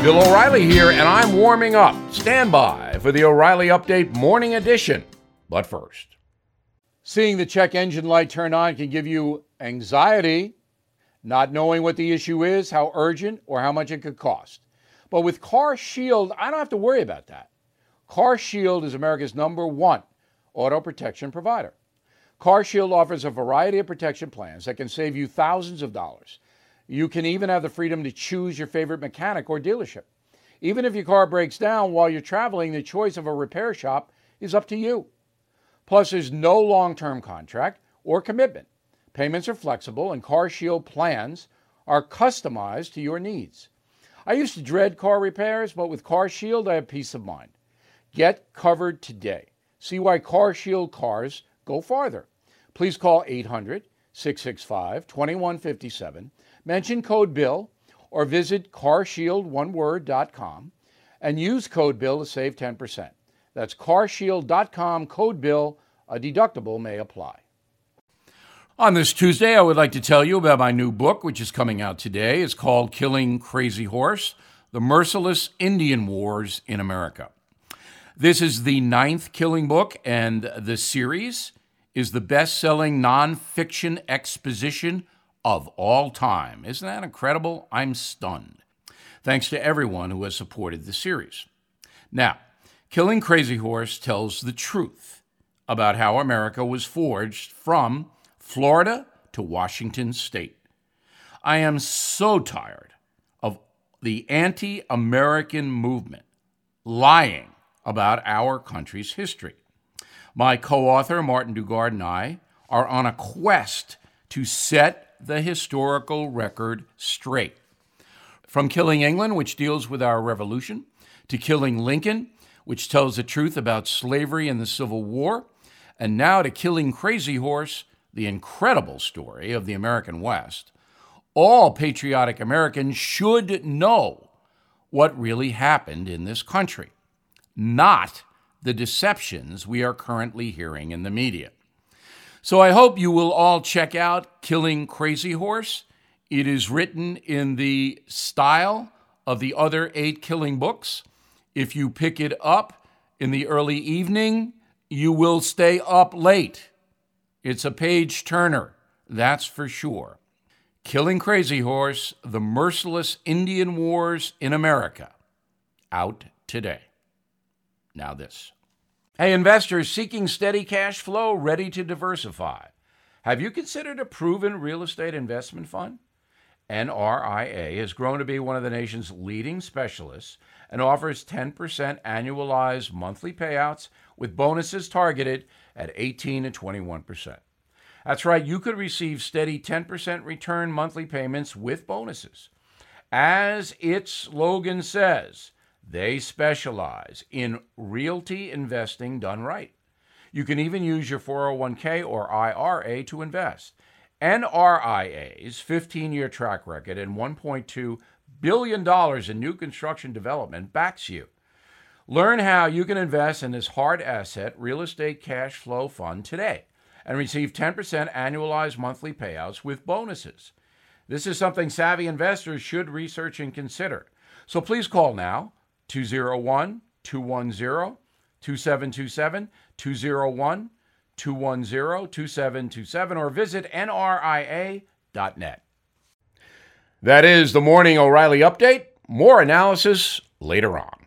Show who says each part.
Speaker 1: Bill O'Reilly here, and I'm warming up. Stand by for the O'Reilly Update Morning Edition. But first, seeing the check engine light turn on can give you anxiety, not knowing what the issue is, how urgent, or how much it could cost. But with Car Shield, I don't have to worry about that. Car Shield is America's number one auto protection provider. Car Shield offers a variety of protection plans that can save you thousands of dollars. You can even have the freedom to choose your favorite mechanic or dealership. Even if your car breaks down while you're traveling, the choice of a repair shop is up to you. Plus, there's no long term contract or commitment. Payments are flexible, and Car Shield plans are customized to your needs. I used to dread car repairs, but with Car Shield, I have peace of mind. Get covered today. See why Car Shield cars go farther. Please call 800 665 2157 mention code BILL or visit carshieldoneword.com and use code BILL to save 10%. That's carshield.com code BILL. A deductible may apply. On this Tuesday, I would like to tell you about my new book, which is coming out today. It's called Killing Crazy Horse The Merciless Indian Wars in America. This is the ninth killing book, and the series is the best selling nonfiction exposition of all time. Isn't that incredible? I'm stunned. Thanks to everyone who has supported the series. Now, Killing Crazy Horse tells the truth about how America was forged from Florida to Washington state. I am so tired of the anti American movement lying about our country's history. My co author, Martin Dugard, and I are on a quest to set the historical record straight. From Killing England, which deals with our revolution, to Killing Lincoln, which tells the truth about slavery and the Civil War, and now to Killing Crazy Horse, the incredible story of the American West, all patriotic Americans should know what really happened in this country, not the deceptions we are currently hearing in the media. So I hope you will all check out Killing Crazy Horse. It is written in the style of the other eight killing books. If you pick it up in the early evening, you will stay up late. It's a page turner, that's for sure. Killing Crazy Horse The Merciless Indian Wars in America. Out today. Now, this. Hey, investors seeking steady cash flow, ready to diversify. Have you considered a proven real estate investment fund? NRIA has grown to be one of the nation's leading specialists and offers 10% annualized monthly payouts with bonuses targeted at 18 and 21%. That's right, you could receive steady 10% return monthly payments with bonuses. As its slogan says, they specialize in realty investing done right. You can even use your 401k or IRA to invest. NRIA's 15 year track record and $1.2 billion in new construction development backs you. Learn how you can invest in this hard asset real estate cash flow fund today and receive 10% annualized monthly payouts with bonuses. This is something savvy investors should research and consider. So please call now 201 210 2727 201 210 2727 or visit nria.net. That is the Morning O'Reilly Update. More analysis later on.